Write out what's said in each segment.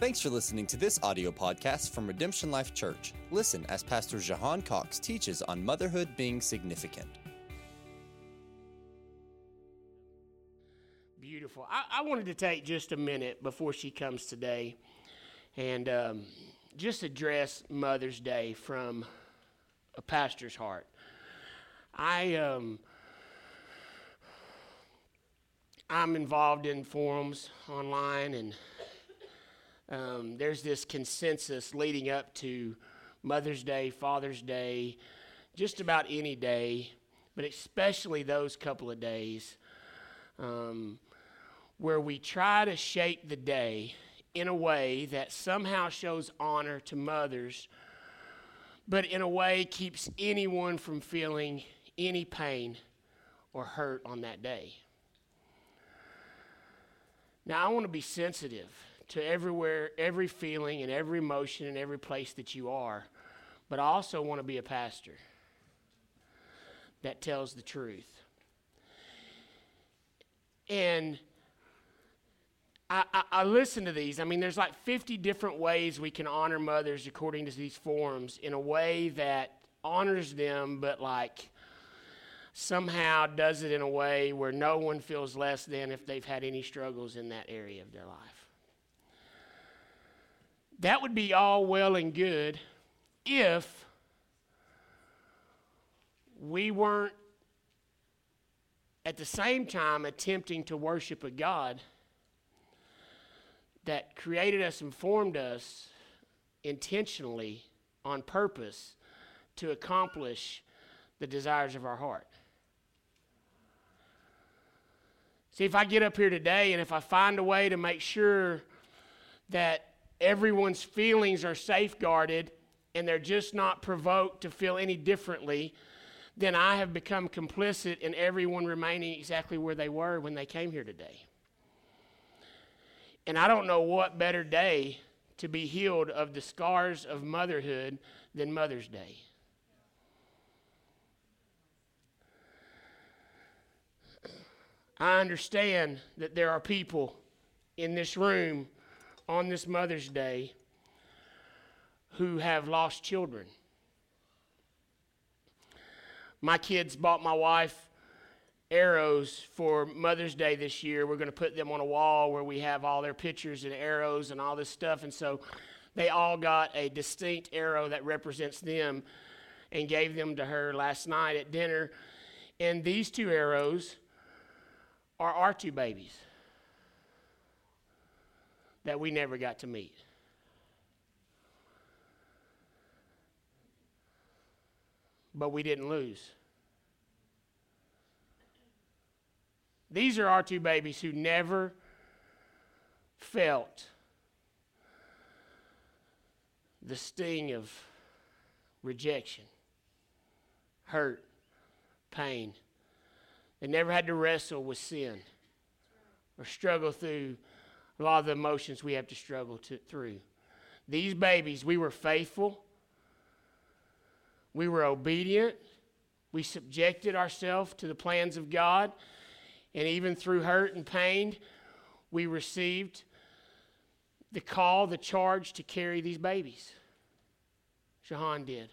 Thanks for listening to this audio podcast from Redemption Life Church. Listen as Pastor Jihan Cox teaches on motherhood being significant. Beautiful. I, I wanted to take just a minute before she comes today and um, just address Mother's Day from a pastor's heart. I um, I'm involved in forums online, and um, there's this consensus leading up to Mother's Day, Father's Day, just about any day, but especially those couple of days, um, where we try to shape the day in a way that somehow shows honor to mothers, but in a way keeps anyone from feeling any pain or hurt on that day. Now, I want to be sensitive to everywhere, every feeling and every emotion and every place that you are, but I also want to be a pastor that tells the truth. And I, I, I, listen to these. I mean, there's like 50 different ways we can honor mothers according to these forums in a way that honors them, but like somehow does it in a way where no one feels less than if they've had any struggles in that area of their life. That would be all well and good if we weren't at the same time attempting to worship a God that created us and formed us intentionally on purpose to accomplish the desires of our heart. See, if I get up here today and if I find a way to make sure that everyone's feelings are safeguarded and they're just not provoked to feel any differently, then I have become complicit in everyone remaining exactly where they were when they came here today. And I don't know what better day to be healed of the scars of motherhood than Mother's Day. I understand that there are people in this room on this Mother's Day who have lost children. My kids bought my wife arrows for Mother's Day this year. We're going to put them on a wall where we have all their pictures and arrows and all this stuff. And so they all got a distinct arrow that represents them and gave them to her last night at dinner. And these two arrows are our two babies that we never got to meet. But we didn't lose. These are our two babies who never felt the sting of rejection, hurt, pain. They never had to wrestle with sin or struggle through a lot of the emotions we have to struggle to, through. These babies, we were faithful, we were obedient, we subjected ourselves to the plans of God, and even through hurt and pain, we received the call, the charge to carry these babies. Jihan did.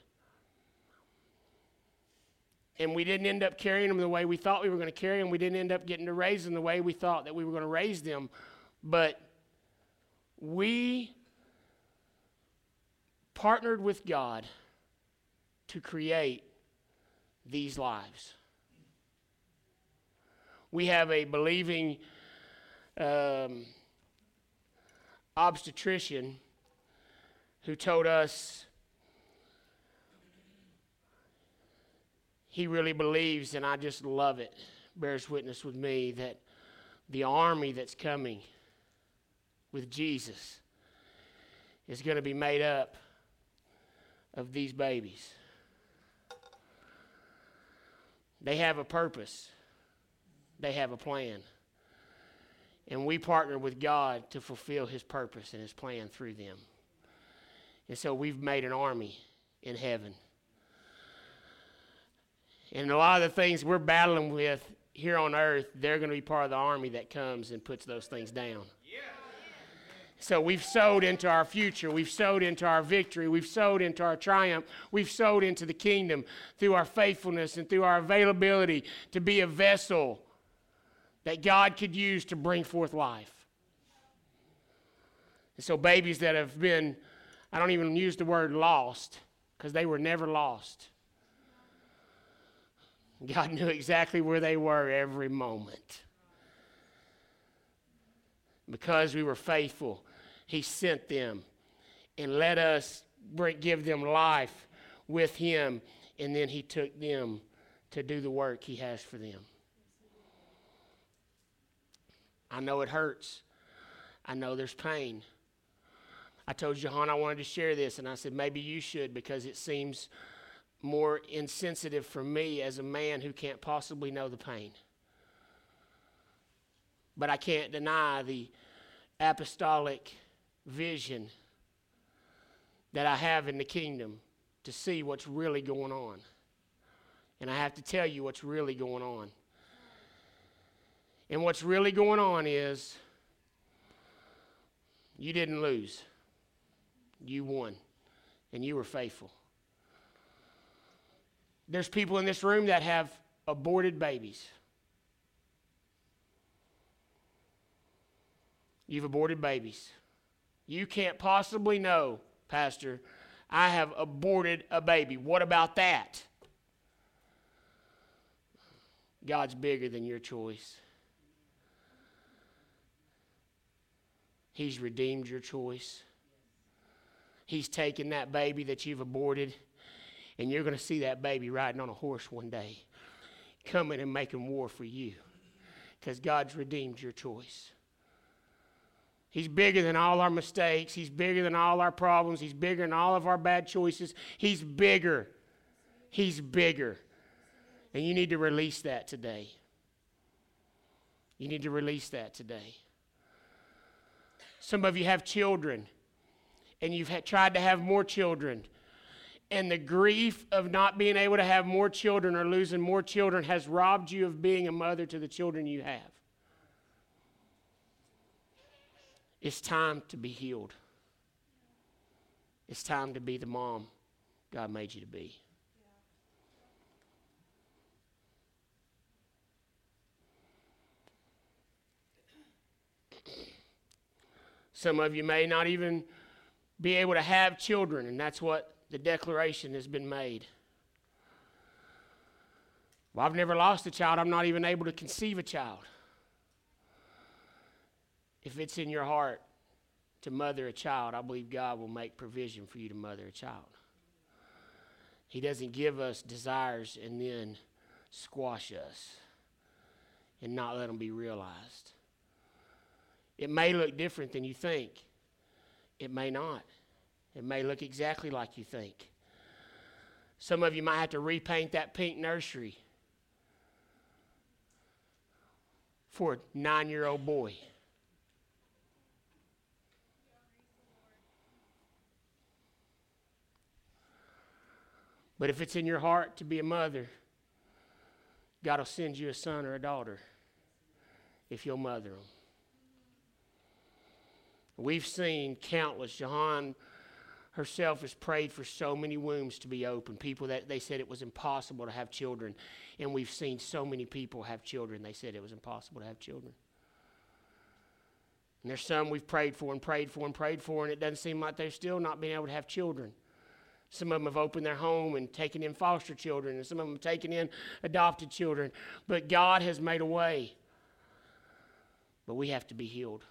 And we didn't end up carrying them the way we thought we were going to carry them. We didn't end up getting to raise them the way we thought that we were going to raise them. But we partnered with God to create these lives. We have a believing um, obstetrician who told us he really believes, and I just love it, bears witness with me, that the army that's coming with Jesus is going to be made up of these babies. They have a purpose, they have a plan. And we partner with God to fulfill His purpose and His plan through them. And so we've made an army in heaven. And a lot of the things we're battling with here on earth, they're going to be part of the army that comes and puts those things down. So we've sowed into our future. We've sowed into our victory. We've sowed into our triumph. We've sowed into the kingdom through our faithfulness and through our availability to be a vessel that God could use to bring forth life. And so, babies that have been, I don't even use the word lost, because they were never lost. God knew exactly where they were every moment. Because we were faithful, He sent them and let us bring, give them life with Him, and then He took them to do the work He has for them. I know it hurts. I know there's pain. I told Jihan I wanted to share this, and I said, maybe you should because it seems more insensitive for me as a man who can't possibly know the pain. But I can't deny the apostolic vision that I have in the kingdom to see what's really going on. And I have to tell you what's really going on. And what's really going on is you didn't lose. You won, and you were faithful. There's people in this room that have aborted babies. You've aborted babies. You can't possibly know, Pastor, I have aborted a baby. What about that? God's bigger than your choice. He's redeemed your choice. He's taken that baby that you've aborted, and you're going to see that baby riding on a horse one day, coming and making war for you, because God's redeemed your choice. He's bigger than all our mistakes. He's bigger than all our problems. He's bigger than all of our bad choices. He's bigger. He's bigger. And you need to release that today. You need to release that today. Some of you have children and you've tried to have more children. And the grief of not being able to have more children or losing more children has robbed you of being a mother to the children you have. It's time to be healed. It's time to be the mom God made you to be. Some of you may not even be able to have children, and that's what the declaration has been made. Well, I've never lost a child, I'm not even able to conceive a child. If it's in your heart to mother a child, I believe God will make provision for you to mother a child. He doesn't give us desires and then squash us and not let them be realized. It may look different than you think. It may not. It may look exactly like you think. Some of you might have to repaint that pink nursery for a nine year old boy. But if it's in your heart to be a mother, God will send you a son or a daughter if you'll mother them. We've seen countless. Jihan herself has prayed for so many wombs to be open. People that they said it was impossible to have children. And we've seen so many people have children. They said it was impossible to have children. And there's some we've prayed for and prayed for and prayed for, and it doesn't seem like they're still not being able to have children. Some of them have opened their home and taken in foster children, and some of them have taken in adopted children. But God has made a way. But we have to be healed.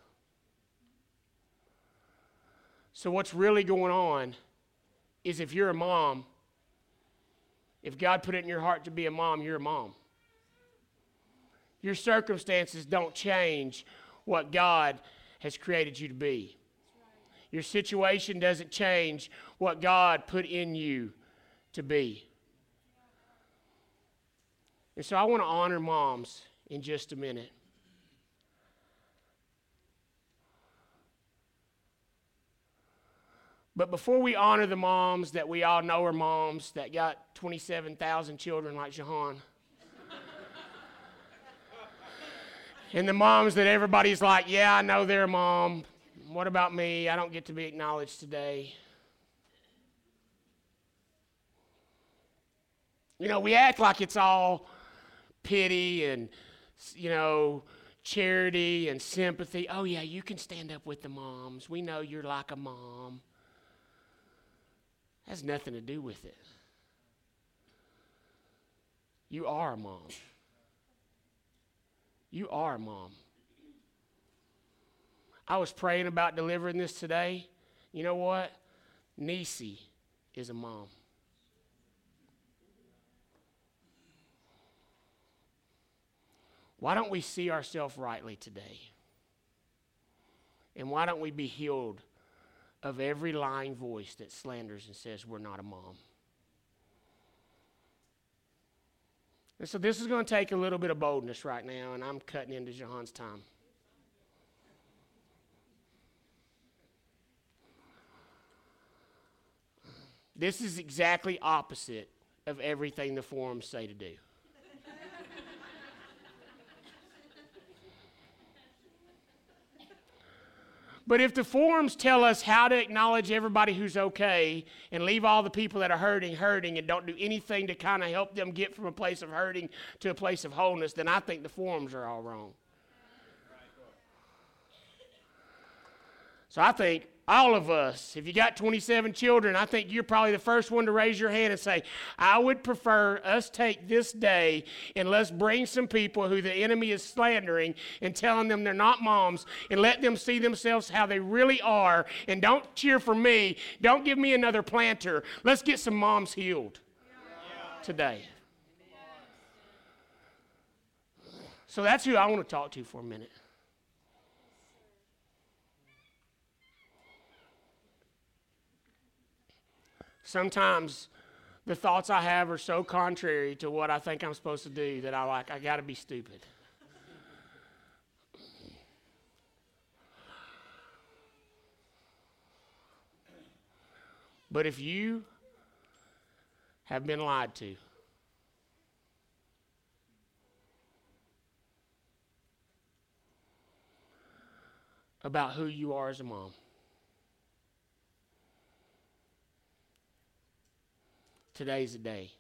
So, what's really going on is if you're a mom, if God put it in your heart to be a mom, you're a mom. Your circumstances don't change what God has created you to be. Your situation doesn't change what God put in you to be. And so I want to honor moms in just a minute. But before we honor the moms that we all know are moms that got 27,000 children like Jihan, and the moms that everybody's like, yeah, I know they're a mom, what about me? I don't get to be acknowledged today. You know, we act like it's all pity and, you know, charity and sympathy. Oh, yeah, you can stand up with the moms. We know you're like a mom. Has nothing to do with it. You are a mom. You are a mom. I was praying about delivering this today. You know what? Nisi is a mom. Why don't we see ourselves rightly today? And why don't we be healed of every lying voice that slanders and says we're not a mom? And so this is going to take a little bit of boldness right now, and I'm cutting into Jihan's time. This is exactly opposite of everything the forums say to do. But if the forums tell us how to acknowledge everybody who's okay and leave all the people that are hurting hurting and don't do anything to kind of help them get from a place of hurting to a place of wholeness, then I think the forums are all wrong. So I think all of us, if you got 27 children, I think you're probably the first one to raise your hand and say, I would prefer us take this day and let's bring some people who the enemy is slandering and telling them they're not moms and let them see themselves how they really are. And don't cheer for me. Don't give me another planter. Let's get some moms healed today. So that's who I want to talk to for a minute. Sometimes the thoughts I have are so contrary to what I think I'm supposed to do that I like, I got to be stupid. But if you have been lied to, about who you are as a mom, Today's the day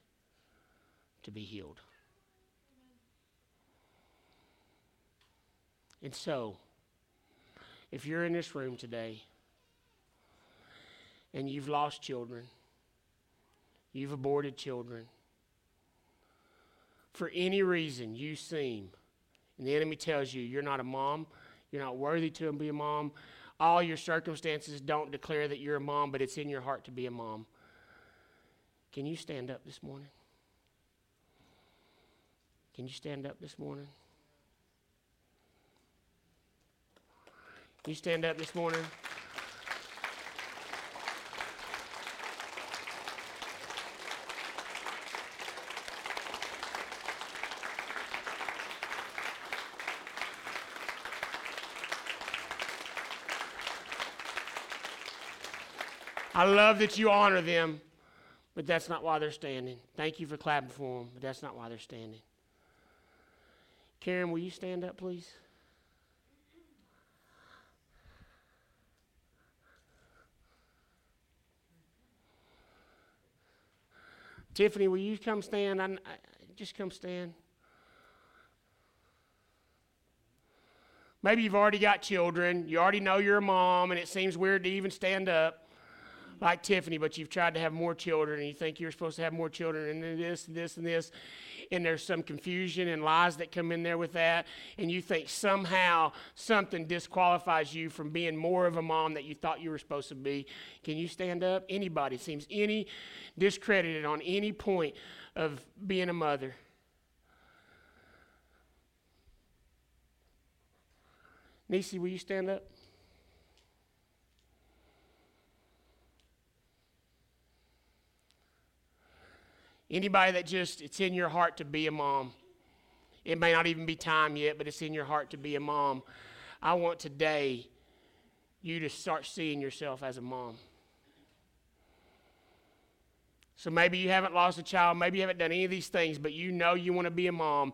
to be healed. And so, if you're in this room today and you've lost children, you've aborted children, for any reason you seem, and the enemy tells you you're not a mom, you're not worthy to be a mom, all your circumstances don't declare that you're a mom, but it's in your heart to be a mom. Can you stand up this morning? Can you stand up this morning? Can you stand up this morning? I love that you honor them. But that's not why they're standing. Thank you for clapping for them, but that's not why they're standing. Karen, will you stand up, please? Tiffany, will you come stand? I, just come stand. Maybe you've already got children. You already know you're a mom, and it seems weird to even stand up like Tiffany, but you've tried to have more children and you think you're supposed to have more children and this and this and this. And there's some confusion and lies that come in there with that. And you think somehow something disqualifies you from being more of a mom that you thought you were supposed to be. Can you stand up? Anybody seems any discredited on any point of being a mother. Nisi, will you stand up? Anybody that just, it's in your heart to be a mom. It may not even be time yet, but it's in your heart to be a mom. I want today you to start seeing yourself as a mom. So maybe you haven't lost a child, maybe you haven't done any of these things, but you know you want to be a mom.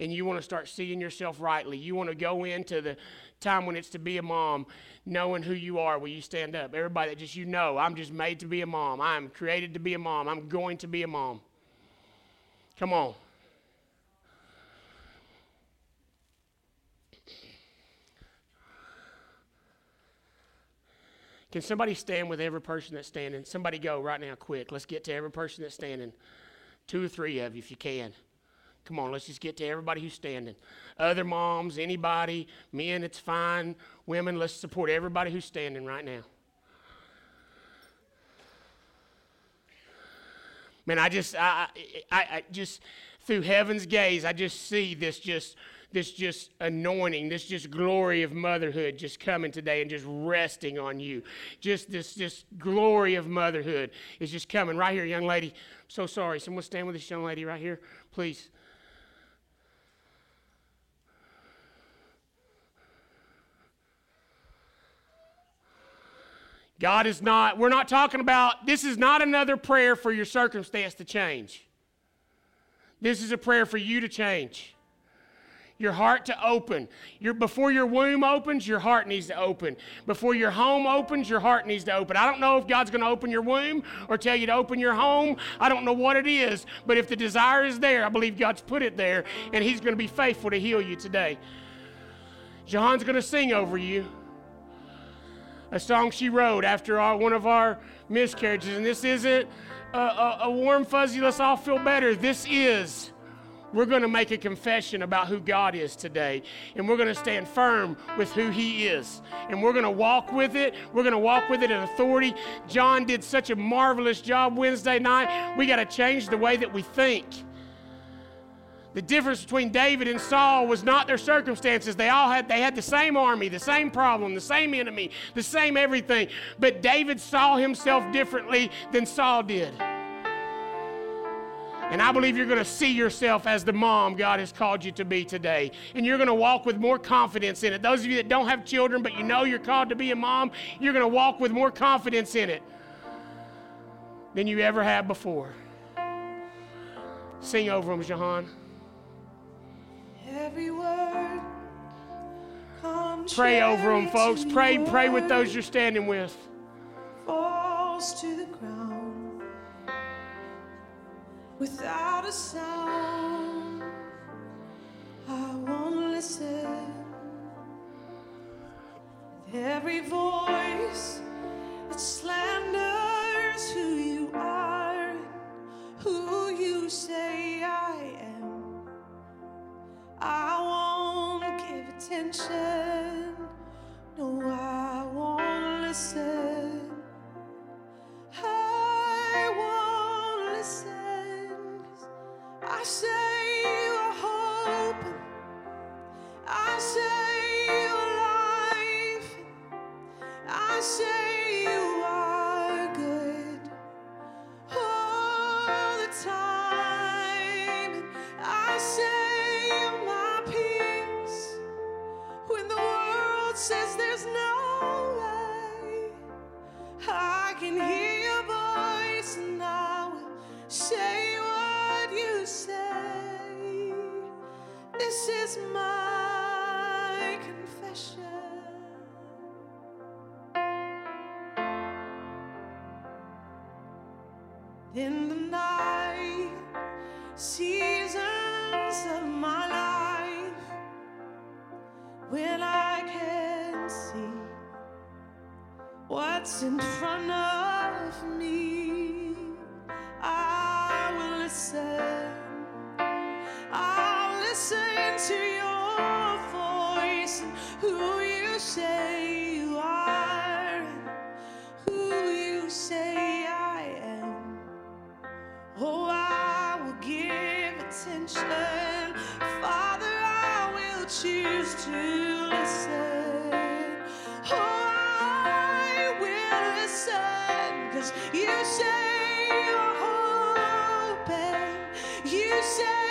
and you want to start seeing yourself rightly. You want to go into the time when it's to be a mom, knowing who you are, will you stand up? Everybody that just you know, I'm just made to be a mom. I'm created to be a mom. I'm going to be a mom. Come on. Can somebody stand with every person that's standing? Somebody go right now, quick. Let's get to every person that's standing. Two or three of you, if you can. Come on, let's just get to everybody who's standing. Other moms, anybody, men, it's fine. Women, let's support everybody who's standing right now. Man, I just, I, I, I just, through heaven's gaze, I just see this just this just anointing, this just glory of motherhood just coming today and just resting on you. Just this just glory of motherhood is just coming right here, young lady. so sorry. Someone stand with this young lady right here, please. God is not, we're not talking about, this is not another prayer for your circumstance to change. This is a prayer for you to change your heart to open. Your, before your womb opens, your heart needs to open. Before your home opens, your heart needs to open. I don't know if God's going to open your womb or tell you to open your home. I don't know what it is, but if the desire is there, I believe God's put it there, and He's going to be faithful to heal you today. Jihan's going to sing over you a song she wrote after our, one of our miscarriages, and this isn't a, a, a warm, fuzzy, let's all feel better. This is we're going to make a confession about who God is today. And we're going to stand firm with who He is. And we're going to walk with it. We're going to walk with it in authority. Jihan did such a marvelous job Wednesday night. We got to change the way that we think. The difference between David and Saul was not their circumstances. They all had they had the same army, the same problem, the same enemy, the same everything. But David saw himself differently than Saul did. And I believe you're going to see yourself as the mom God has called you to be today. And you're going to walk with more confidence in it. Those of you that don't have children, but you know you're called to be a mom, you're going to walk with more confidence in it than you ever have before. Sing over them, Jihan. Every word. Pray over them, folks. Pray, pray with those you're standing with. Falls to the ground without a sound. I won't listen. Every voice and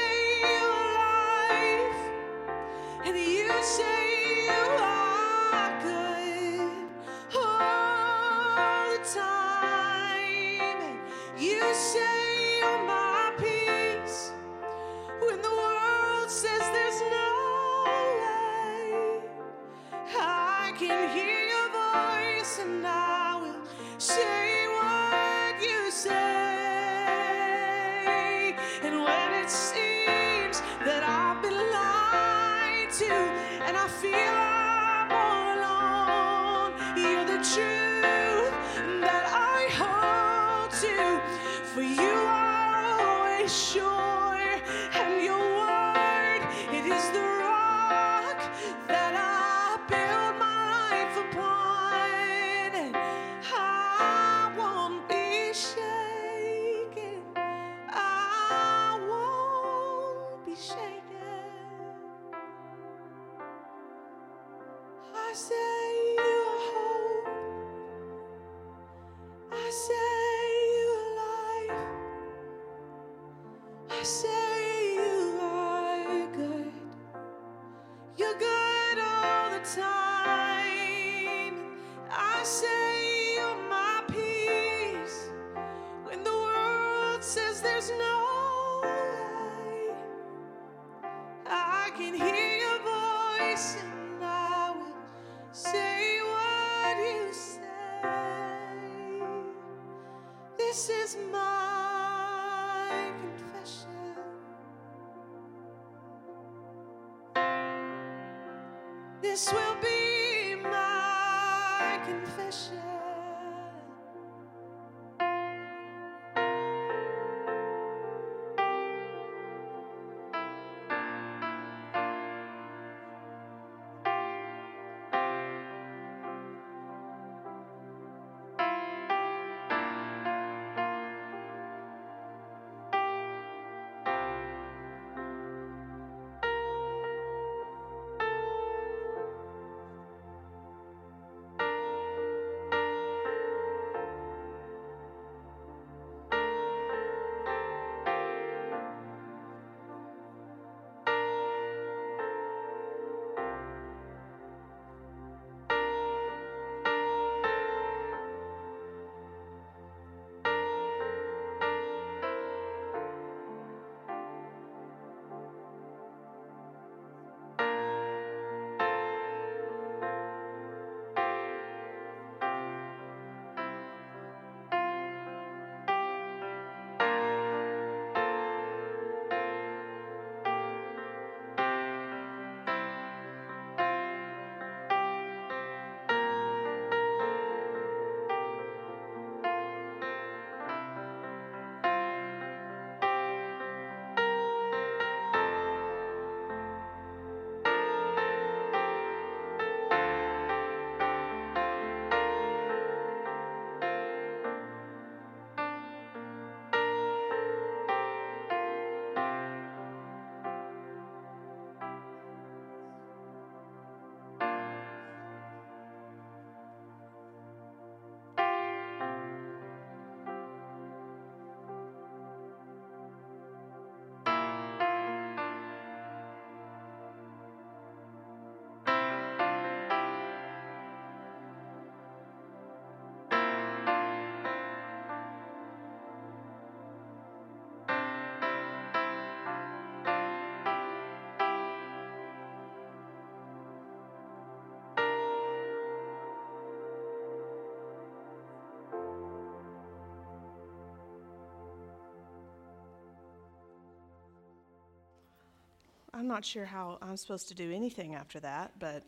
I'm not sure how I'm supposed to do anything after that, but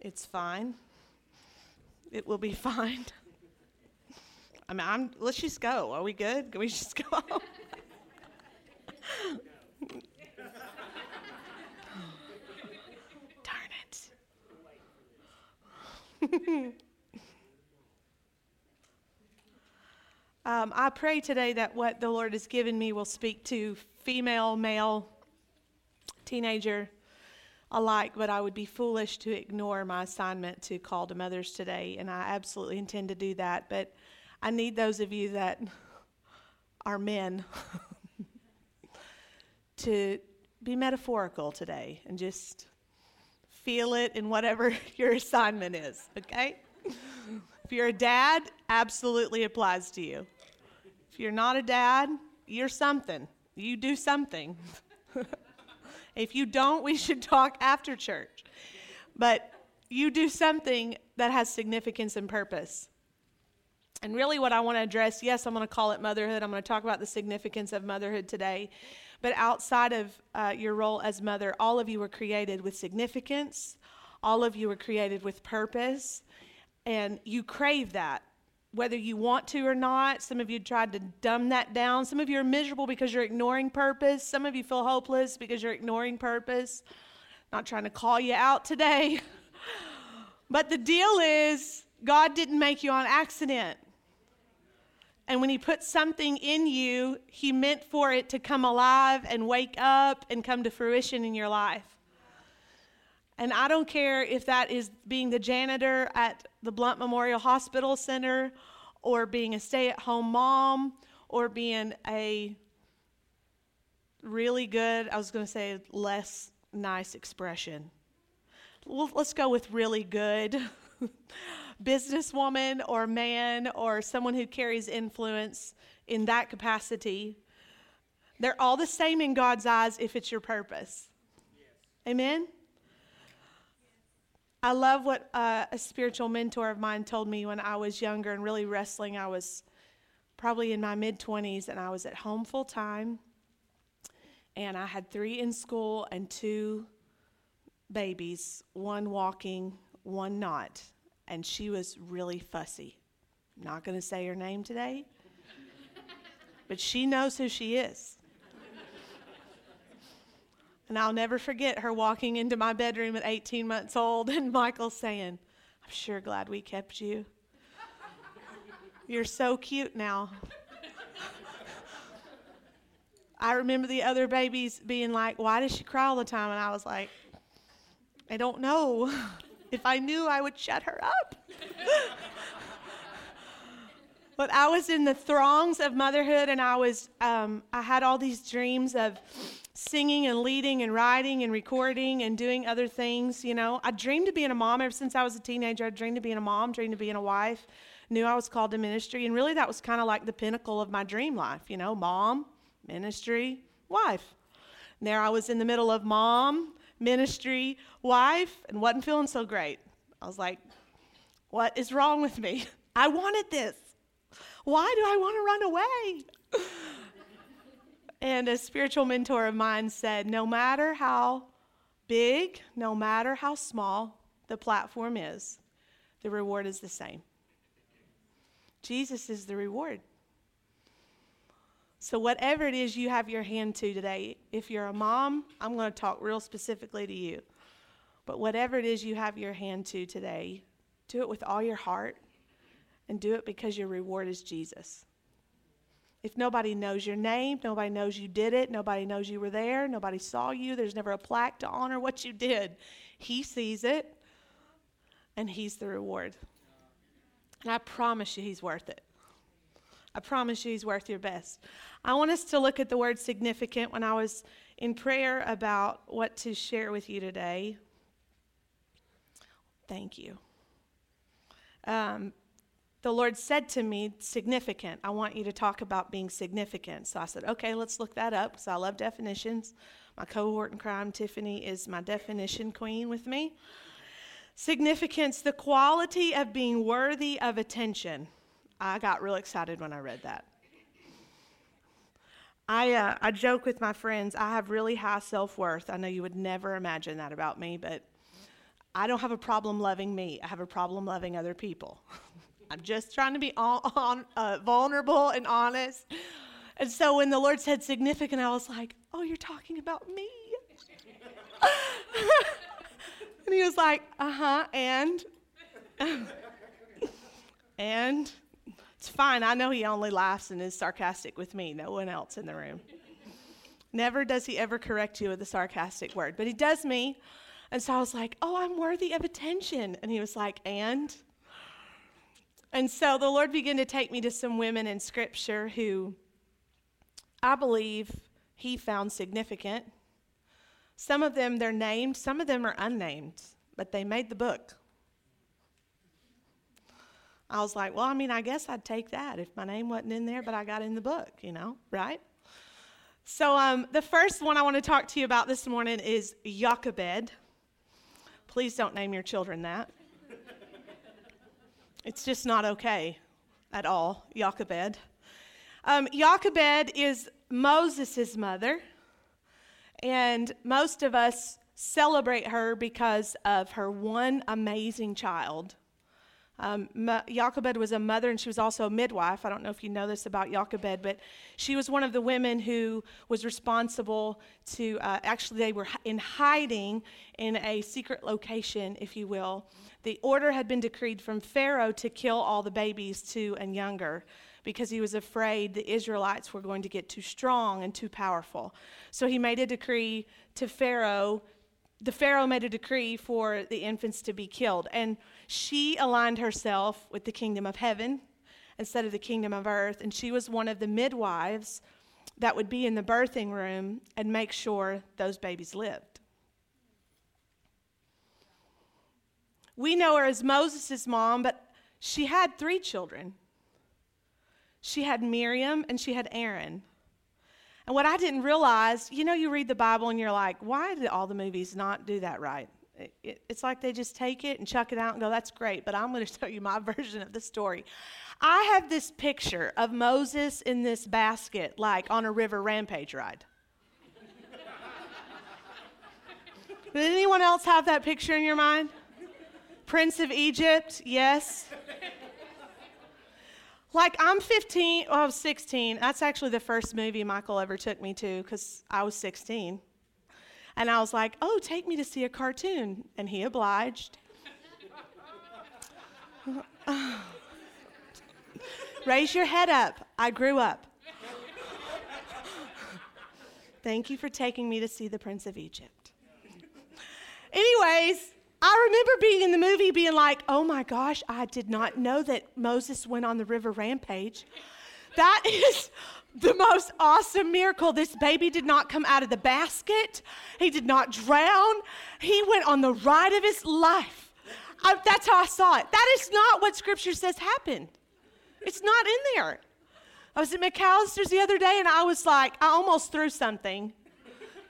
it's fine. It will be fine. I mean, I'm, let's just go. Are we good? Can we just go? Darn it. um, I pray today that what the Lord has given me will speak to female, male, teenager alike, but I would be foolish to ignore my assignment to call to mothers today, and I absolutely intend to do that. But I need those of you that are men to be metaphorical today and just feel it in whatever your assignment is, okay? If you're a dad, absolutely applies to you. If you're not a dad, you're something. You do something. if you don't, we should talk after church. But you do something that has significance and purpose. And really, what I want to address yes, I'm going to call it motherhood. I'm going to talk about the significance of motherhood today. But outside of uh, your role as mother, all of you were created with significance, all of you were created with purpose, and you crave that. Whether you want to or not, some of you tried to dumb that down. Some of you are miserable because you're ignoring purpose. Some of you feel hopeless because you're ignoring purpose. Not trying to call you out today. but the deal is, God didn't make you on accident. And when He put something in you, He meant for it to come alive and wake up and come to fruition in your life. And I don't care if that is being the janitor at the Blount Memorial Hospital Center, or being a stay at home mom, or being a really good, I was going to say less nice expression. Well, let's go with really good. businesswoman or man or someone who carries influence in that capacity, they're all the same in God's eyes if it's your purpose. Yes. Amen? I love what uh, a spiritual mentor of mine told me when I was younger and really wrestling. I was probably in my mid 20s and I was at home full time. And I had three in school and two babies, one walking, one not and she was really fussy. I'm not going to say her name today, but she knows who she is. And I'll never forget her walking into my bedroom at 18 months old and Michael saying, I'm sure glad we kept you. You're so cute now. I remember the other babies being like, Why does she cry all the time? And I was like, I don't know. If I knew, I would shut her up. but I was in the throngs of motherhood, and I was um, I had all these dreams of singing and leading and writing and recording and doing other things. You know, I dreamed of being a mom ever since I was a teenager. I dreamed of being a mom, dreamed of being a wife. Knew I was called to ministry, and really that was kind of like the pinnacle of my dream life. You know, mom, ministry, wife. And there I was in the middle of mom, ministry, wife, and wasn't feeling so great. I was like, what is wrong with me? I wanted this. Why do I want to run away? and a spiritual mentor of mine said, no matter how big, no matter how small the platform is, the reward is the same. Jesus is the reward. So, whatever it is you have your hand to today, if you're a mom, I'm going to talk real specifically to you. But whatever it is you have your hand to today, do it with all your heart and do it because your reward is Jesus. If nobody knows your name, nobody knows you did it, nobody knows you were there, nobody saw you, there's never a plaque to honor what you did. He sees it, and He's the reward. And I promise you, He's worth it. I promise you, He's worth your best. I want us to look at the word significant when I was in prayer about what to share with you today. Thank you. Um, the Lord said to me, significant. I want you to talk about being significant. So I said, okay, let's look that up because I love definitions. My cohort in crime, Tiffany, is my definition queen with me. Significance, the quality of being worthy of attention. I got real excited when I read that. I, uh, I joke with my friends, I have really high self worth. I know you would never imagine that about me, but I don't have a problem loving me. I have a problem loving other people. I'm just trying to be on, on, uh, vulnerable and honest. And so when the Lord said significant, I was like, oh, you're talking about me. and he was like, uh huh, and? and? It's fine. I know he only laughs and is sarcastic with me, no one else in the room. Never does he ever correct you with a sarcastic word, but he does me. And so I was like, oh, I'm worthy of attention. And he was like, and? And so the Lord began to take me to some women in Scripture who I believe he found significant. Some of them, they're named, some of them are unnamed, but they made the book. I was like, well, I mean, I guess I'd take that if my name wasn't in there, but I got in the book, you know, right? So um, the first one I want to talk to you about this morning is Jochebed. Please don't name your children that. It's just not okay at all, Jochebed. Um, Jochebed is Moses' mother, and most of us celebrate her because of her one amazing child. Um, Jochebed was a mother and she was also a midwife. I don't know if you know this about Jochebed, but she was one of the women who was responsible to, uh, actually, they were in hiding in a secret location, if you will. The order had been decreed from Pharaoh to kill all the babies two and younger because he was afraid the Israelites were going to get too strong and too powerful. So he made a decree to Pharaoh the Pharaoh made a decree for the infants to be killed. And she aligned herself with the kingdom of heaven instead of the kingdom of earth. And she was one of the midwives that would be in the birthing room and make sure those babies lived. We know her as Moses' mom, but she had three children. She had Miriam and she had Aaron. And what I didn't realize, you know, you read the Bible and you're like, why did all the movies not do that right? It, it, it's like they just take it and chuck it out and go, that's great, but I'm going to tell you my version of the story. I have this picture of Moses in this basket, like on a river rampage ride. Did anyone else have that picture in your mind? Prince of Egypt, yes. Like, I'm 15, well, I was 16. That's actually the first movie Michael ever took me to because I was 16. And I was like, oh, take me to see a cartoon. And he obliged. Raise your head up. I grew up. Thank you for taking me to see The Prince of Egypt. Anyways, I remember being in the movie being like, oh my gosh, I did not know that Moses went on the river rampage. That is the most awesome miracle. This baby did not come out of the basket, he did not drown. He went on the ride of his life. I, that's how I saw it. That is not what scripture says happened. It's not in there. I was at McAllister's the other day and I was like, I almost threw something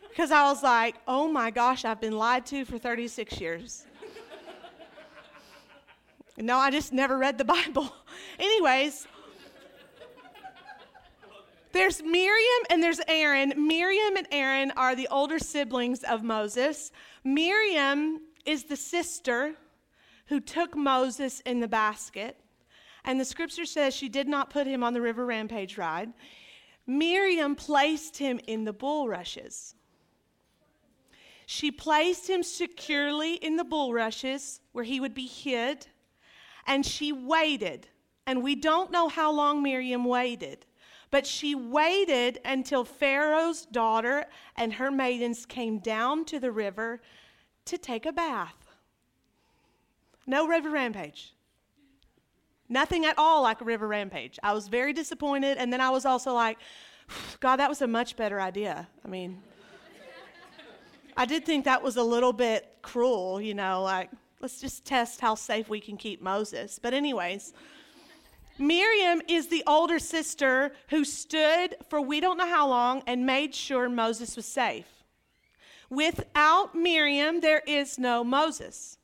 because I was like, oh my gosh, I've been lied to for 36 years. no, I just never read the Bible. Anyways, there's Miriam and there's Aaron. Miriam and Aaron are the older siblings of Moses. Miriam is the sister who took Moses in the basket. And the scripture says she did not put him on the river rampage ride. Miriam placed him in the bulrushes. She placed him securely in the bulrushes where he would be hid, and she waited. And we don't know how long Miriam waited, but she waited until Pharaoh's daughter and her maidens came down to the river to take a bath. No river rampage. Nothing at all like a river rampage. I was very disappointed, and then I was also like, God, that was a much better idea. I mean, I did think that was a little bit cruel, you know, like, let's just test how safe we can keep Moses. But, anyways, Miriam is the older sister who stood for we don't know how long and made sure Moses was safe. Without Miriam, there is no Moses.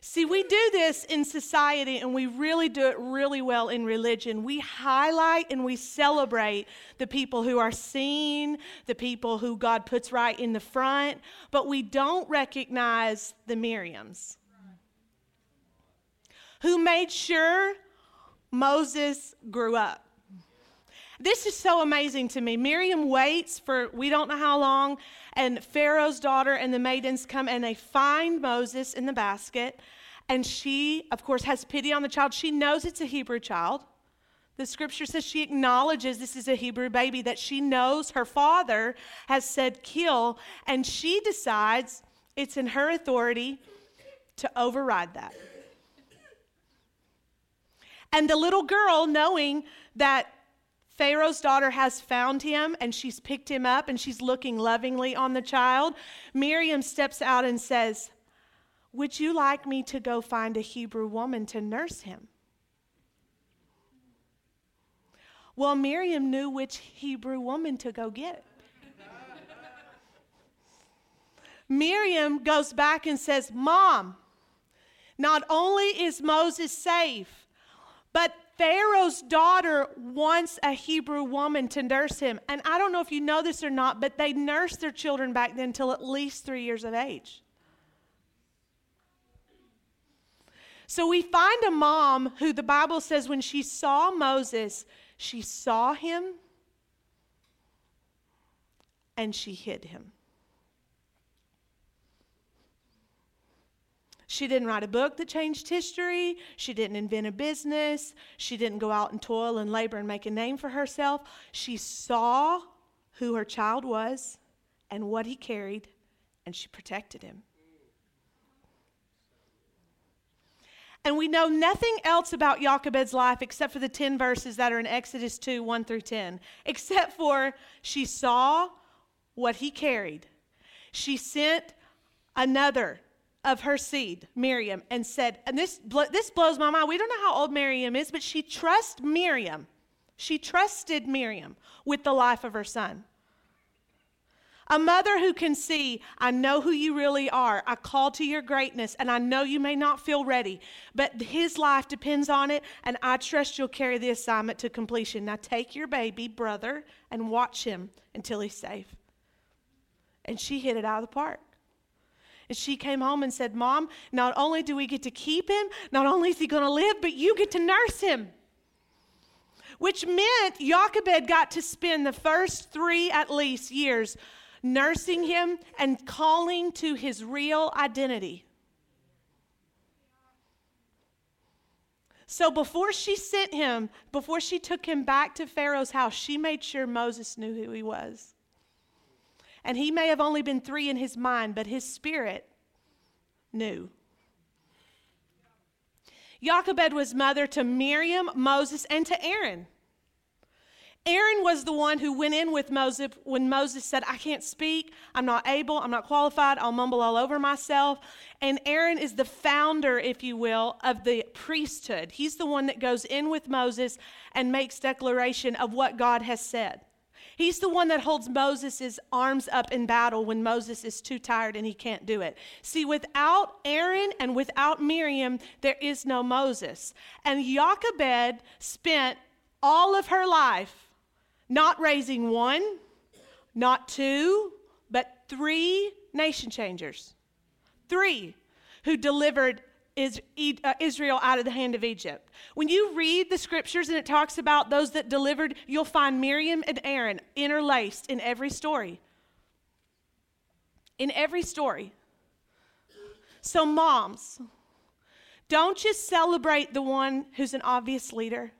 See, we do this in society and we really do it really well in religion. We highlight and we celebrate the people who are seen, the people who God puts right in the front, but we don't recognize the Miriams who made sure Moses grew up. This is so amazing to me. Miriam waits for we don't know how long, and Pharaoh's daughter and the maidens come and they find Moses in the basket and she, of course, has pity on the child. She knows it's a Hebrew child. The scripture says she acknowledges this is a Hebrew baby, that she knows her father has said kill, and she decides it's in her authority to override that. And the little girl, knowing that Pharaoh's daughter has found him and she's picked him up and she's looking lovingly on the child, Miriam steps out and says, would you like me to go find a Hebrew woman to nurse him? Well, Miriam knew which Hebrew woman to go get. Miriam goes back and says, Mom, not only is Moses safe, but Pharaoh's daughter wants a Hebrew woman to nurse him. And I don't know if you know this or not, but they nursed their children back then till at least three years of age. So we find a mom who the Bible says when she saw Moses, she saw him and she hid him. She didn't write a book that changed history. She didn't invent a business. She didn't go out and toil and labor and make a name for herself. She saw who her child was and what he carried, and she protected him. And we know nothing else about Jochebed's life except for the 10 verses that are in Exodus 2 1 through 10, except for she saw what he carried. She sent another of her seed, Miriam, and said, and this, this blows my mind. We don't know how old Miriam is, but she trusts Miriam. She trusted Miriam with the life of her son. A mother who can see, I know who you really are. I call to your greatness, and I know you may not feel ready, but his life depends on it, and I trust you'll carry the assignment to completion. Now take your baby brother and watch him until he's safe. And she hit it out of the park. She came home and said, Mom, not only do we get to keep him, not only is he going to live, but you get to nurse him. Which meant Jochebed got to spend the first three at least years nursing him and calling to his real identity. So before she sent him, before she took him back to Pharaoh's house, she made sure Moses knew who he was. And he may have only been three in his mind, but his spirit knew. Jochebed was mother to Miriam, Moses, and to Aaron. Aaron was the one who went in with Moses when Moses said, I can't speak, I'm not able, I'm not qualified, I'll mumble all over myself. And Aaron is the founder, if you will, of the priesthood. He's the one that goes in with Moses and makes declaration of what God has said. He's the one that holds Moses' arms up in battle when Moses is too tired and he can't do it. See, without Aaron and without Miriam, there is no Moses. And Jochebed spent all of her life not raising one, not two, but three nation changers. Three who delivered Uh, Israel out of the hand of Egypt. When you read the scriptures and it talks about those that delivered, you'll find Miriam and Aaron interlaced in every story. In every story. So, moms, don't just celebrate the one who's an obvious leader.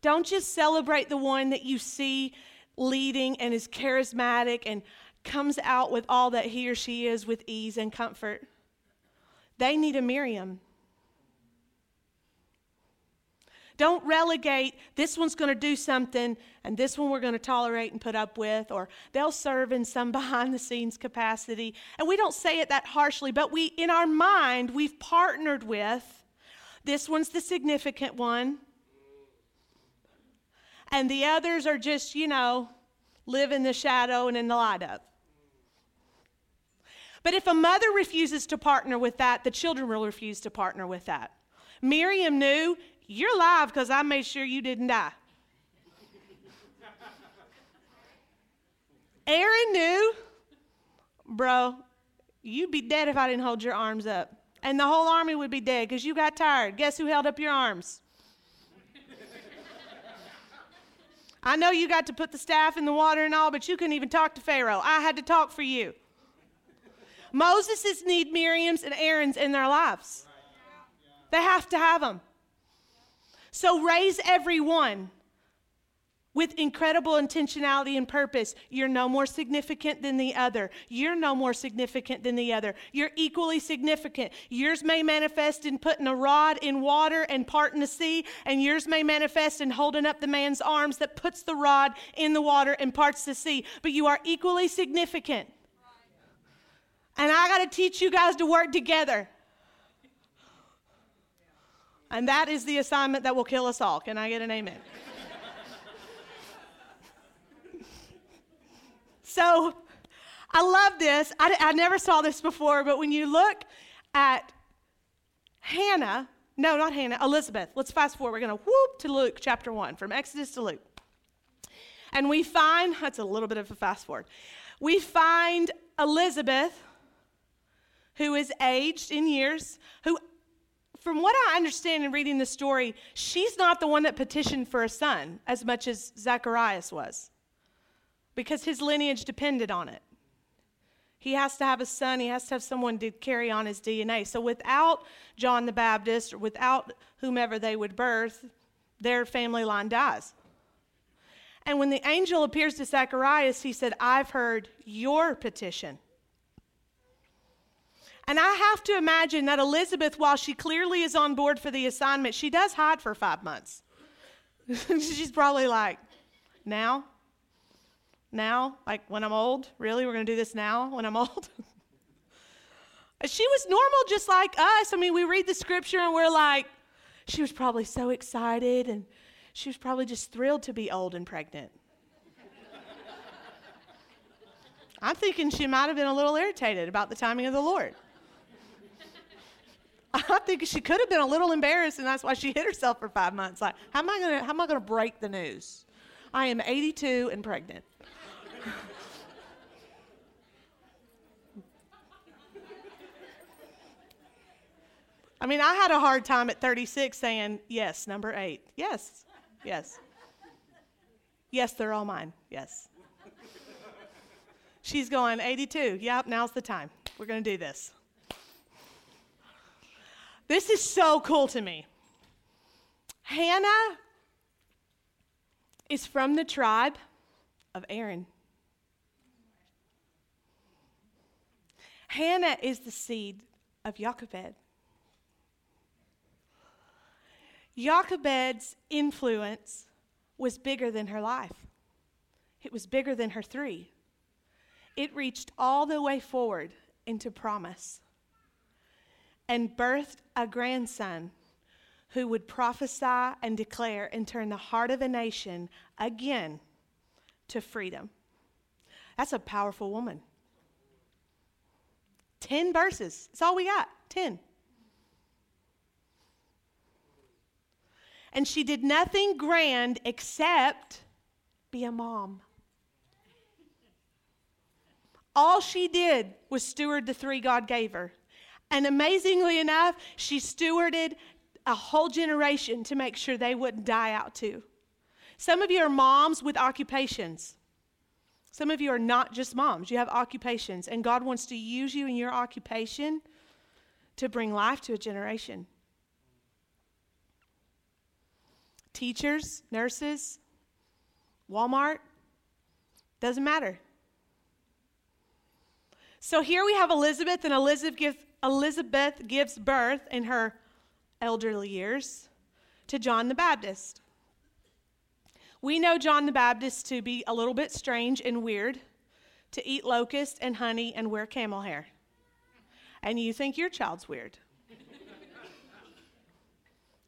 Don't just celebrate the one that you see leading and is charismatic and comes out with all that he or she is with ease and comfort. They need a Miriam. Don't relegate this one's going to do something and this one we're going to tolerate and put up with, or they'll serve in some behind the scenes capacity. And we don't say it that harshly, but we, in our mind, we've partnered with this one's the significant one, and the others are just, you know, live in the shadow and in the light of. But if a mother refuses to partner with that, the children will refuse to partner with that. Miriam knew, you're alive because I made sure you didn't die. Aaron knew, bro, you'd be dead if I didn't hold your arms up. And the whole army would be dead because you got tired. Guess who held up your arms? I know you got to put the staff in the water and all, but you couldn't even talk to Pharaoh. I had to talk for you. Moses' need Miriam's and Aaron's in their lives. They have to have them. So raise everyone with incredible intentionality and purpose. You're no more significant than the other. You're no more significant than the other. You're equally significant. Yours may manifest in putting a rod in water and parting the sea, and yours may manifest in holding up the man's arms that puts the rod in the water and parts the sea. But you are equally significant. And I got to teach you guys to work together. And that is the assignment that will kill us all. Can I get an amen? so I love this. I, I never saw this before, but when you look at Hannah, no, not Hannah, Elizabeth. Let's fast forward. We're going to whoop to Luke chapter 1, from Exodus to Luke. And we find, that's a little bit of a fast forward. We find Elizabeth, who is aged in years, who, from what I understand in reading the story, she's not the one that petitioned for a son as much as Zacharias was, because his lineage depended on it. He has to have a son, he has to have someone to carry on his DNA. So without John the Baptist or without whomever they would birth, their family line dies. And when the angel appears to Zacharias, he said, I've heard your petition. And I have to imagine that Elizabeth, while she clearly is on board for the assignment, she does hide for five months. She's probably like, now? now? Like when I'm old? Really? We're going to do this now when I'm old? she was normal just like us. I mean, we read the scripture and we're like, she was probably so excited and she was probably just thrilled to be old and pregnant. I'm thinking she might have been a little irritated about the timing of the Lord. I think she could have been a little embarrassed, and that's why she hid herself for five months. Like, how am I gonna how am I gonna break the news? I am 82 and pregnant. I mean, I had a hard time at 36 saying, yes, number eight. Yes, yes. Yes, they're all mine. Yes. She's going, 82. Yep, now's the time. We're going to do this. This is so cool to me. Hannah is from the tribe of Aaron. Hannah is the seed of Jochebed. Jochebed's influence was bigger than her life. It was bigger than her three. It reached all the way forward into promise and birthed a grandson who would prophesy and declare and turn the heart of a nation again to freedom. That's a powerful woman. 10 verses. That's all we got. 10. And she did nothing grand except be a mom. All she did was steward the three God gave her. And amazingly enough, she stewarded a whole generation to make sure they wouldn't die out too. Some of you are moms with occupations. Some of you are not just moms, you have occupations, and God wants to use you in your occupation to bring life to a generation. Teachers, nurses, Walmart, doesn't matter. So here we have Elizabeth, and Elizabeth gives, Elizabeth gives birth in her elderly years to John the Baptist. We know John the Baptist to be a little bit strange and weird, to eat locust and honey and wear camel hair. And you think your child's weird.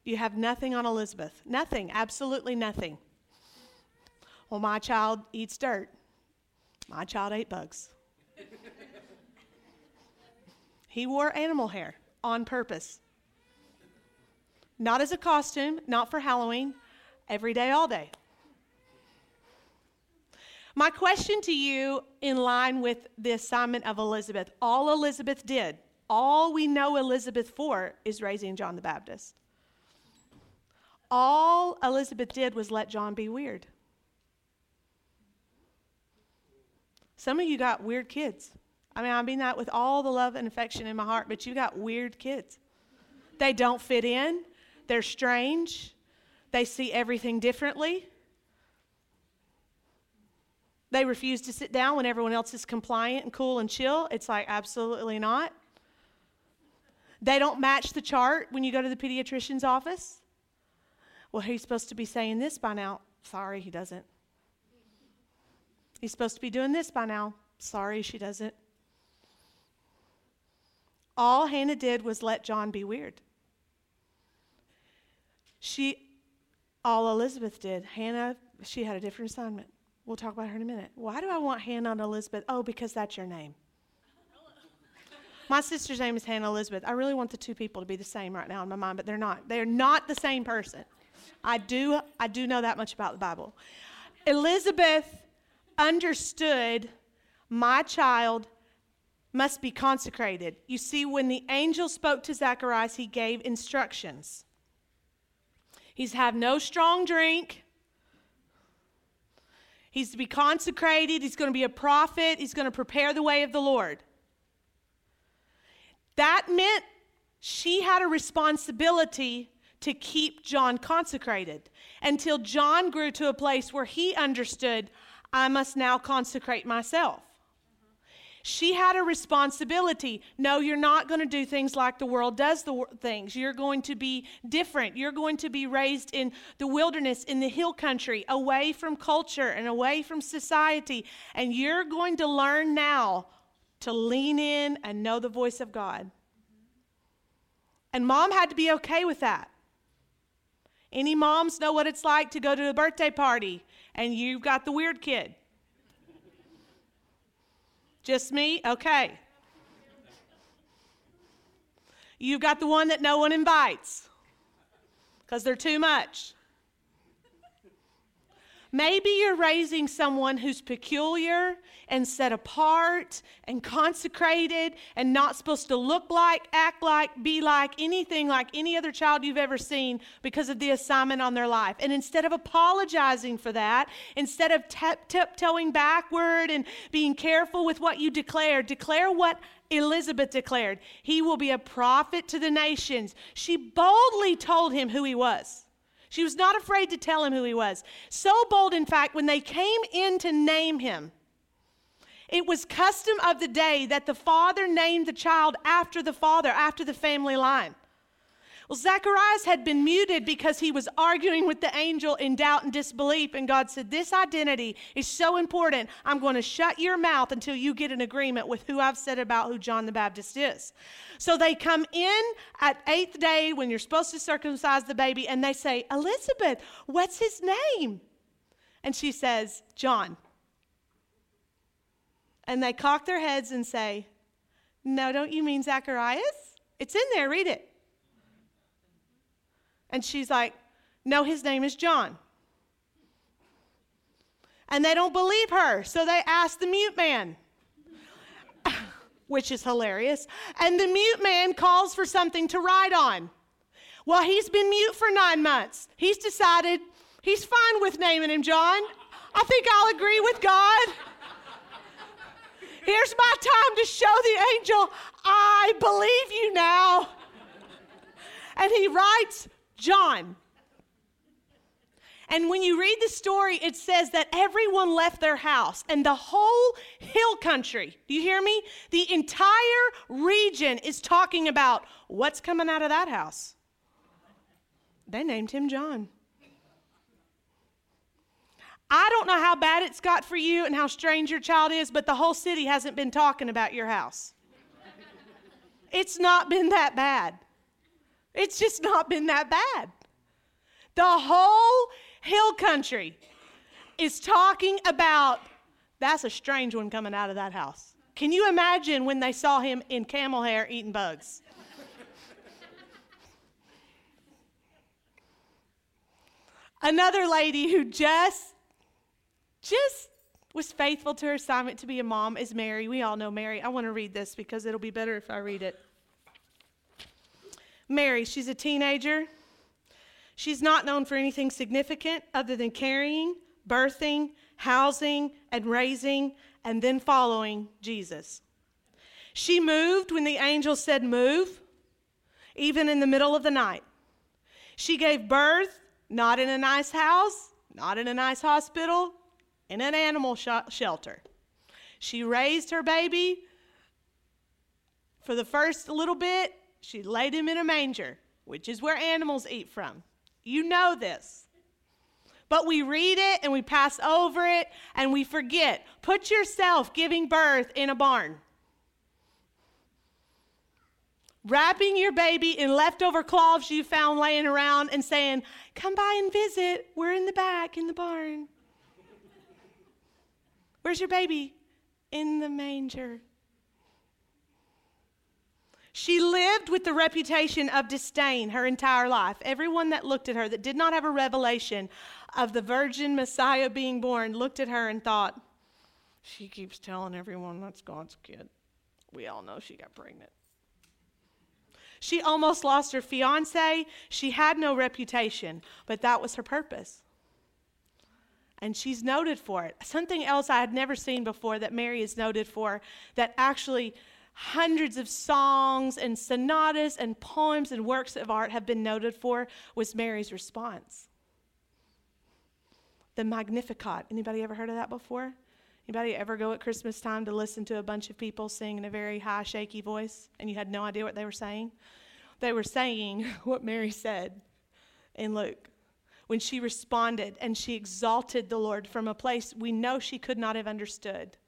you have nothing on Elizabeth. Nothing, absolutely nothing. Well, my child eats dirt. My child ate bugs. He wore animal hair on purpose. Not as a costume, not for Halloween, every day, all day. My question to you, in line with the assignment of Elizabeth, all Elizabeth did, all we know Elizabeth for, is raising John the Baptist. All Elizabeth did was let John be weird. Some of you got weird kids. I mean, I mean that with all the love and affection in my heart, but you got weird kids. They don't fit in, they're strange, they see everything differently. They refuse to sit down when everyone else is compliant and cool and chill. It's like, absolutely not. They don't match the chart when you go to the pediatrician's office. Well, he's supposed to be saying this by now. Sorry, he doesn't. He's supposed to be doing this by now. Sorry, she doesn't. All Hannah did was let John be weird. She, all Elizabeth did. Hannah, she had a different assignment. We'll talk about her in a minute. Why do I want Hannah and Elizabeth? Oh, because that's your name. My sister's name is Hannah Elizabeth. I really want the two people to be the same right now in my mind, but they're not. They're not the same person. I do, I do know that much about the Bible. Elizabeth understood my child must be consecrated. You see, when the angel spoke to Zacharias, he gave instructions. He's have no strong drink. He's to be consecrated. He's going to be a prophet. He's going to prepare the way of the Lord. That meant she had a responsibility to keep John consecrated until John grew to a place where he understood, I must now consecrate myself. She had a responsibility. No, you're not going to do things like the world does the things. You're going to be different. You're going to be raised in the wilderness, in the hill country, away from culture and away from society. And you're going to learn now to lean in and know the voice of God. And mom had to be okay with that. Any moms know what it's like to go to a birthday party and you've got the weird kid? Just me? Okay. You've got the one that no one invites because they're too much. Maybe you're raising someone who's peculiar and set apart and consecrated and not supposed to look like, act like, be like anything like any other child you've ever seen because of the assignment on their life. And instead of apologizing for that, instead of tiptoeing backward and being careful with what you declare, declare what Elizabeth declared He will be a prophet to the nations. She boldly told him who he was. She was not afraid to tell him who he was. So bold, in fact, when they came in to name him, it was custom of the day that the father named the child after the father, after the family line. Well, Zacharias had been muted because he was arguing with the angel in doubt and disbelief. And God said, This identity is so important. I'm going to shut your mouth until you get an agreement with who I've said about who John the Baptist is. So they come in at eighth day when you're supposed to circumcise the baby, and they say, Elizabeth, what's his name? And she says, John. And they cock their heads and say, No, don't you mean Zacharias? It's in there, read it. And she's like, No, his name is John. And they don't believe her, so they ask the mute man, which is hilarious. And the mute man calls for something to write on. Well, he's been mute for nine months. He's decided he's fine with naming him John. I think I'll agree with God. Here's my time to show the angel, I believe you now. And he writes John. And when you read the story, it says that everyone left their house and the whole hill country, do you hear me? The entire region is talking about what's coming out of that house. They named him John. I don't know how bad it's got for you and how strange your child is, but the whole city hasn't been talking about your house. It's not been that bad. It's just not been that bad. The whole hill country is talking about that's a strange one coming out of that house. Can you imagine when they saw him in camel hair eating bugs? Another lady who just just was faithful to her assignment to be a mom is Mary. We all know Mary. I want to read this because it'll be better if I read it. Mary, she's a teenager. She's not known for anything significant other than carrying, birthing, housing, and raising, and then following Jesus. She moved when the angel said, Move, even in the middle of the night. She gave birth not in a nice house, not in a nice hospital, in an animal sh- shelter. She raised her baby for the first little bit she laid him in a manger, which is where animals eat from. You know this. But we read it and we pass over it and we forget. Put yourself giving birth in a barn. Wrapping your baby in leftover cloths you found laying around and saying, Come by and visit. We're in the back in the barn. Where's your baby? In the manger. She lived with the reputation of disdain her entire life. Everyone that looked at her that did not have a revelation of the virgin Messiah being born looked at her and thought, she keeps telling everyone that's God's kid. We all know she got pregnant. She almost lost her fiance. She had no reputation, but that was her purpose. And she's noted for it. Something else I had never seen before that Mary is noted for that actually hundreds of songs and sonatas and poems and works of art have been noted for was Mary's response. The Magnificat. Anybody ever heard of that before? Anybody ever go at Christmas time to listen to a bunch of people sing in a very high, shaky voice and you had no idea what they were saying? They were saying what Mary said in Luke when she responded and she exalted the Lord from a place we know she could not have understood.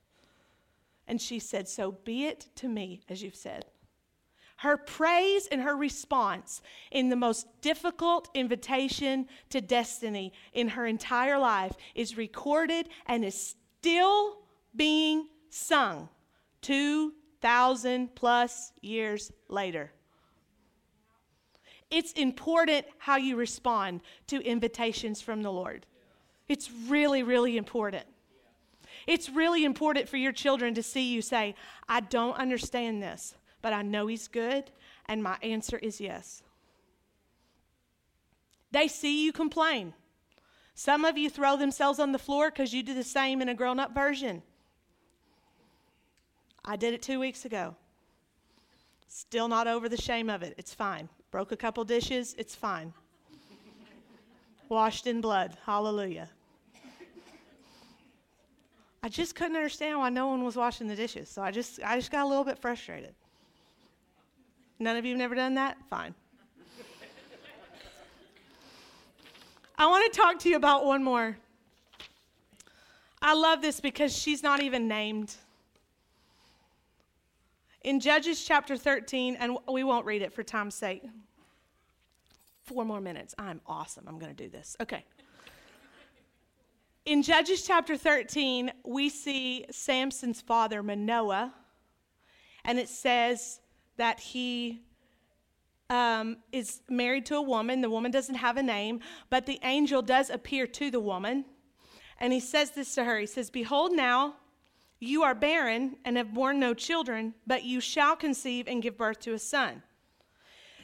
And she said, So be it to me, as you've said. Her praise and her response in the most difficult invitation to destiny in her entire life is recorded and is still being sung 2,000 plus years later. It's important how you respond to invitations from the Lord. It's really, really important. It's really important for your children to see you say, I don't understand this, but I know He's good, and my answer is yes. They see you complain. Some of you throw themselves on the floor because you do the same in a grown up version. I did it two weeks ago. Still not over the shame of it. It's fine. Broke a couple dishes. It's fine. Washed in blood. Hallelujah. I just couldn't understand why no one was washing the dishes. So I just, I just got a little bit frustrated. None of you have never done that? Fine. I want to talk to you about one more. I love this because she's not even named. In Judges chapter 13, and we won't read it for time's sake. Four more minutes. I'm awesome. I'm going to do this. Okay. In Judges chapter 13, we see Samson's father, Manoah, and it says that he um, is married to a woman. The woman doesn't have a name, but the angel does appear to the woman. And he says this to her He says, Behold, now you are barren and have borne no children, but you shall conceive and give birth to a son.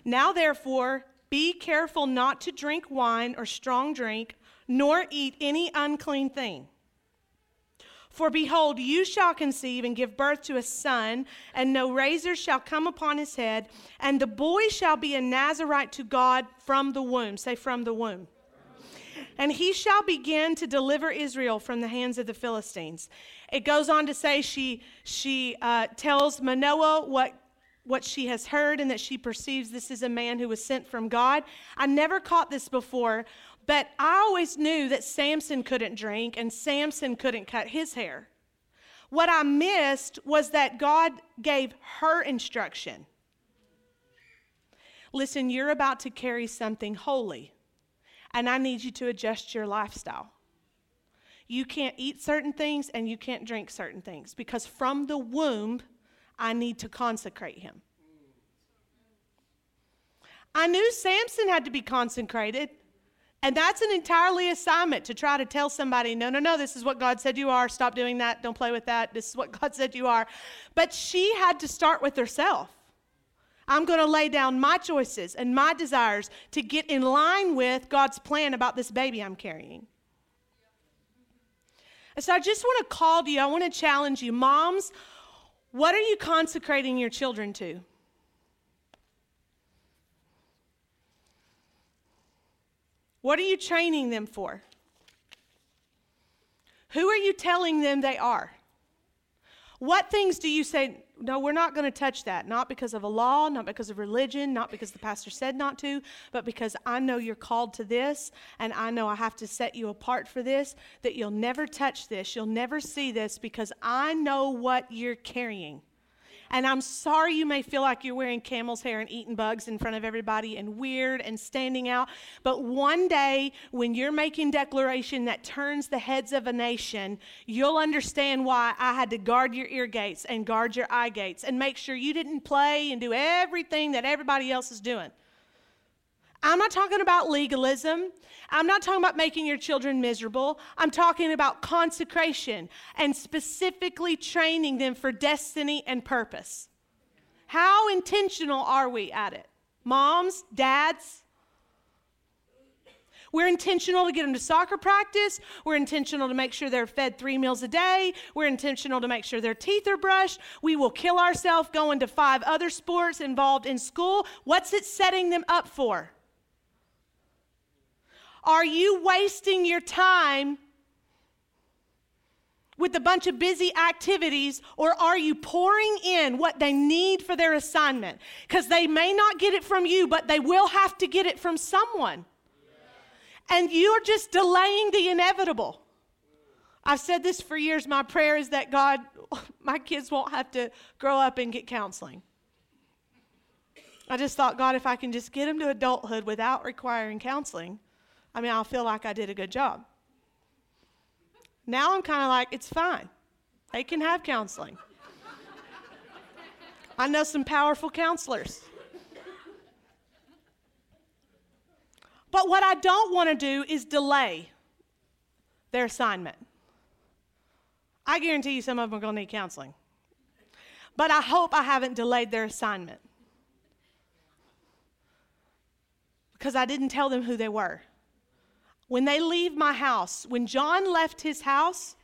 Now, therefore, be careful not to drink wine or strong drink, nor eat any unclean thing. For behold, you shall conceive and give birth to a son, and no razor shall come upon his head, and the boy shall be a Nazarite to God from the womb. Say, from the womb. And he shall begin to deliver Israel from the hands of the Philistines. It goes on to say she, she uh, tells Manoah what, what she has heard and that she perceives this is a man who was sent from God. I never caught this before, but I always knew that Samson couldn't drink and Samson couldn't cut his hair. What I missed was that God gave her instruction. Listen, you're about to carry something holy, and I need you to adjust your lifestyle. You can't eat certain things and you can't drink certain things because from the womb, I need to consecrate him. I knew Samson had to be consecrated. And that's an entirely assignment to try to tell somebody, no, no, no, this is what God said you are. Stop doing that. Don't play with that. This is what God said you are. But she had to start with herself. I'm going to lay down my choices and my desires to get in line with God's plan about this baby I'm carrying. And so I just want to call to you, I want to challenge you. Moms, what are you consecrating your children to? What are you training them for? Who are you telling them they are? What things do you say, no, we're not going to touch that? Not because of a law, not because of religion, not because the pastor said not to, but because I know you're called to this and I know I have to set you apart for this, that you'll never touch this, you'll never see this because I know what you're carrying. And I'm sorry you may feel like you're wearing camel's hair and eating bugs in front of everybody and weird and standing out. But one day, when you're making declaration that turns the heads of a nation, you'll understand why I had to guard your ear gates and guard your eye gates and make sure you didn't play and do everything that everybody else is doing. I'm not talking about legalism. I'm not talking about making your children miserable. I'm talking about consecration and specifically training them for destiny and purpose. How intentional are we at it? Moms, dads? We're intentional to get them to soccer practice. We're intentional to make sure they're fed three meals a day. We're intentional to make sure their teeth are brushed. We will kill ourselves going to five other sports involved in school. What's it setting them up for? Are you wasting your time with a bunch of busy activities, or are you pouring in what they need for their assignment? Because they may not get it from you, but they will have to get it from someone. And you're just delaying the inevitable. I've said this for years. My prayer is that God, my kids won't have to grow up and get counseling. I just thought, God, if I can just get them to adulthood without requiring counseling, I mean, I'll feel like I did a good job. Now I'm kind of like, it's fine. They can have counseling. I know some powerful counselors. But what I don't want to do is delay their assignment. I guarantee you some of them are going to need counseling. But I hope I haven't delayed their assignment because I didn't tell them who they were when they leave my house, when John left his house,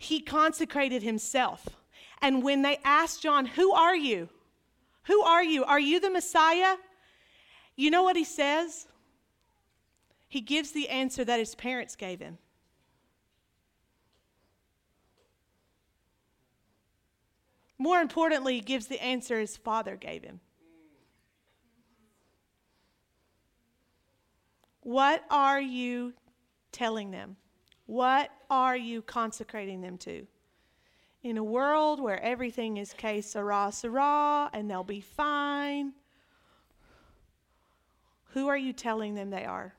he consecrated himself. And when they asked John, Who are you? Who are you? Are you the Messiah? You know what he says? He gives the answer that his parents gave him. More importantly, he gives the answer his father gave him. What are you telling them? What are you consecrating them to? In a world where everything is que sera, sera, and they'll be fine, who are you telling them they are?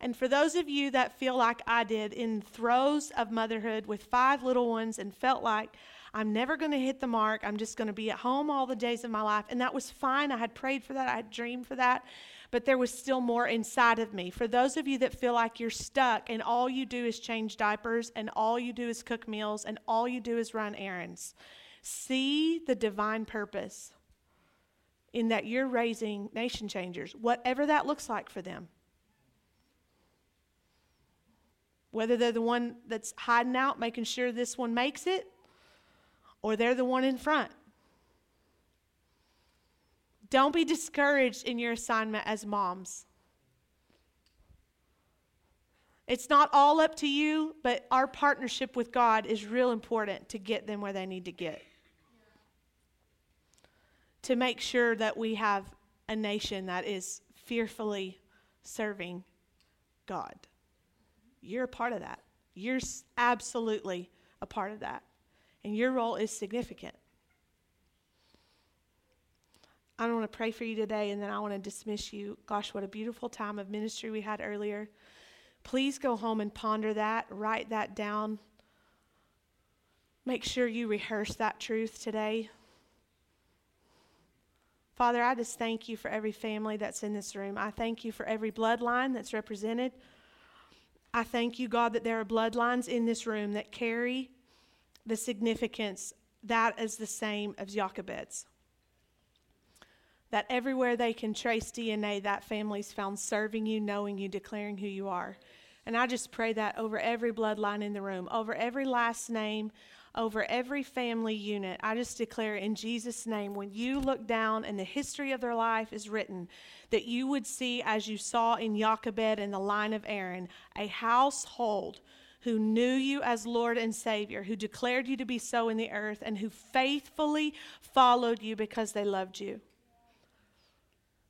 And for those of you that feel like I did in throes of motherhood with five little ones and felt like I'm never going to hit the mark, I'm just going to be at home all the days of my life, and that was fine. I had prayed for that, I had dreamed for that but there was still more inside of me. For those of you that feel like you're stuck and all you do is change diapers and all you do is cook meals and all you do is run errands, see the divine purpose in that you're raising nation changers, whatever that looks like for them. Whether they're the one that's hiding out, making sure this one makes it, or they're the one in front. Don't be discouraged in your assignment as moms. It's not all up to you, but our partnership with God is real important to get them where they need to get. To make sure that we have a nation that is fearfully serving God. You're a part of that. You're absolutely a part of that. And your role is significant. I want to pray for you today and then I want to dismiss you. Gosh, what a beautiful time of ministry we had earlier. Please go home and ponder that, write that down. Make sure you rehearse that truth today. Father, I just thank you for every family that's in this room. I thank you for every bloodline that's represented. I thank you, God, that there are bloodlines in this room that carry the significance that is the same as Jochebed's that everywhere they can trace DNA, that family's found serving you, knowing you, declaring who you are. And I just pray that over every bloodline in the room, over every last name, over every family unit. I just declare in Jesus' name, when you look down and the history of their life is written, that you would see, as you saw in Jochebed and the line of Aaron, a household who knew you as Lord and Savior, who declared you to be so in the earth, and who faithfully followed you because they loved you.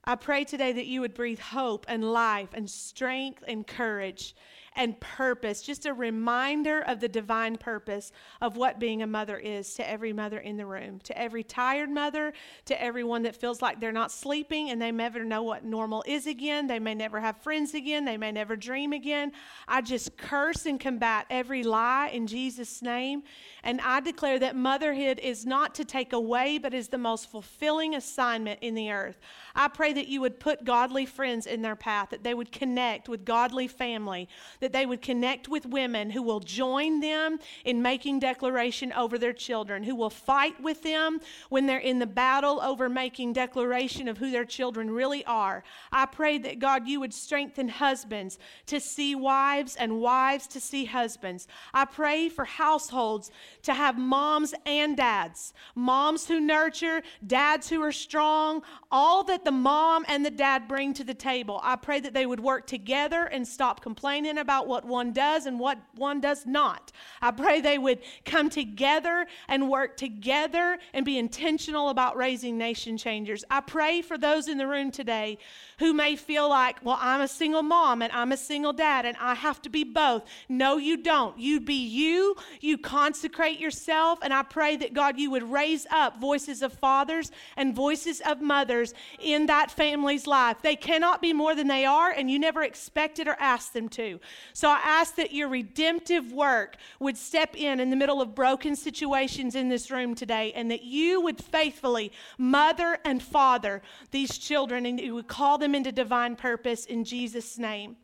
I pray today that you would breathe hope and life and strength and courage and purpose, just a reminder of the divine purpose of what being a mother is to every mother in the room, to every tired mother, to everyone that feels like they're not sleeping and they never know what normal is again. They may never have friends again. They may never dream again. I just curse and combat every lie in Jesus' name. And I declare that motherhood is not to take away, but is the most fulfilling assignment in the earth. I pray that you would put godly friends in their path, that they would connect with godly family, that they would connect with women who will join them in making declaration over their children, who will fight with them when they're in the battle over making declaration of who their children really are. I pray that God, you would strengthen husbands to see wives and wives to see husbands. I pray for households to have moms and dads, moms who nurture, dads who are strong, all that the mom and the dad bring to the table. I pray that they would work together and stop complaining about what one does and what one does not. I pray they would come together and work together and be intentional about raising nation changers. I pray for those in the room today who may feel like, well, I'm a single mom and I'm a single dad and I have to be both. No, you don't. You be you, you consecrate yourself, and I pray that God, you would raise up voices of fathers and voices of mothers in that family's life. They cannot be more than they are, and you never expected or asked them to. So I ask that your redemptive work would step in in the middle of broken situations in this room today, and that you would faithfully mother and father these children, and you would call them into divine purpose in Jesus' name.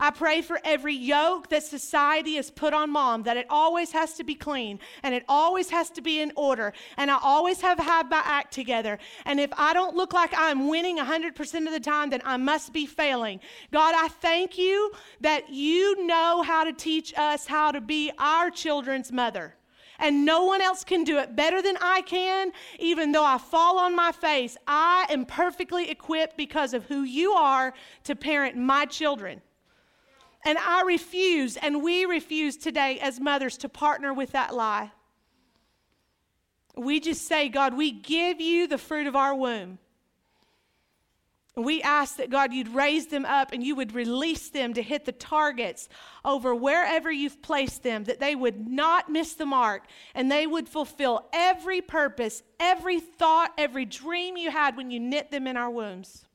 I pray for every yoke that society has put on mom, that it always has to be clean and it always has to be in order. And I always have had my act together. And if I don't look like I'm winning 100% of the time, then I must be failing. God, I thank you that you know how to teach us how to be our children's mother and no one else can do it better than I can. Even though I fall on my face, I am perfectly equipped because of who you are to parent my children. And I refuse, and we refuse today as mothers to partner with that lie. We just say, God, we give you the fruit of our womb. We ask that God, you'd raise them up and you would release them to hit the targets over wherever you've placed them, that they would not miss the mark and they would fulfill every purpose, every thought, every dream you had when you knit them in our wombs.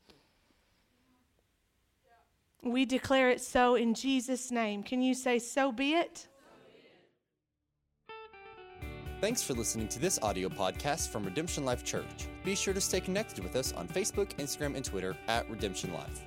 We declare it so in Jesus' name. Can you say, So be it? Thanks for listening to this audio podcast from Redemption Life Church. Be sure to stay connected with us on Facebook, Instagram, and Twitter at Redemption Life.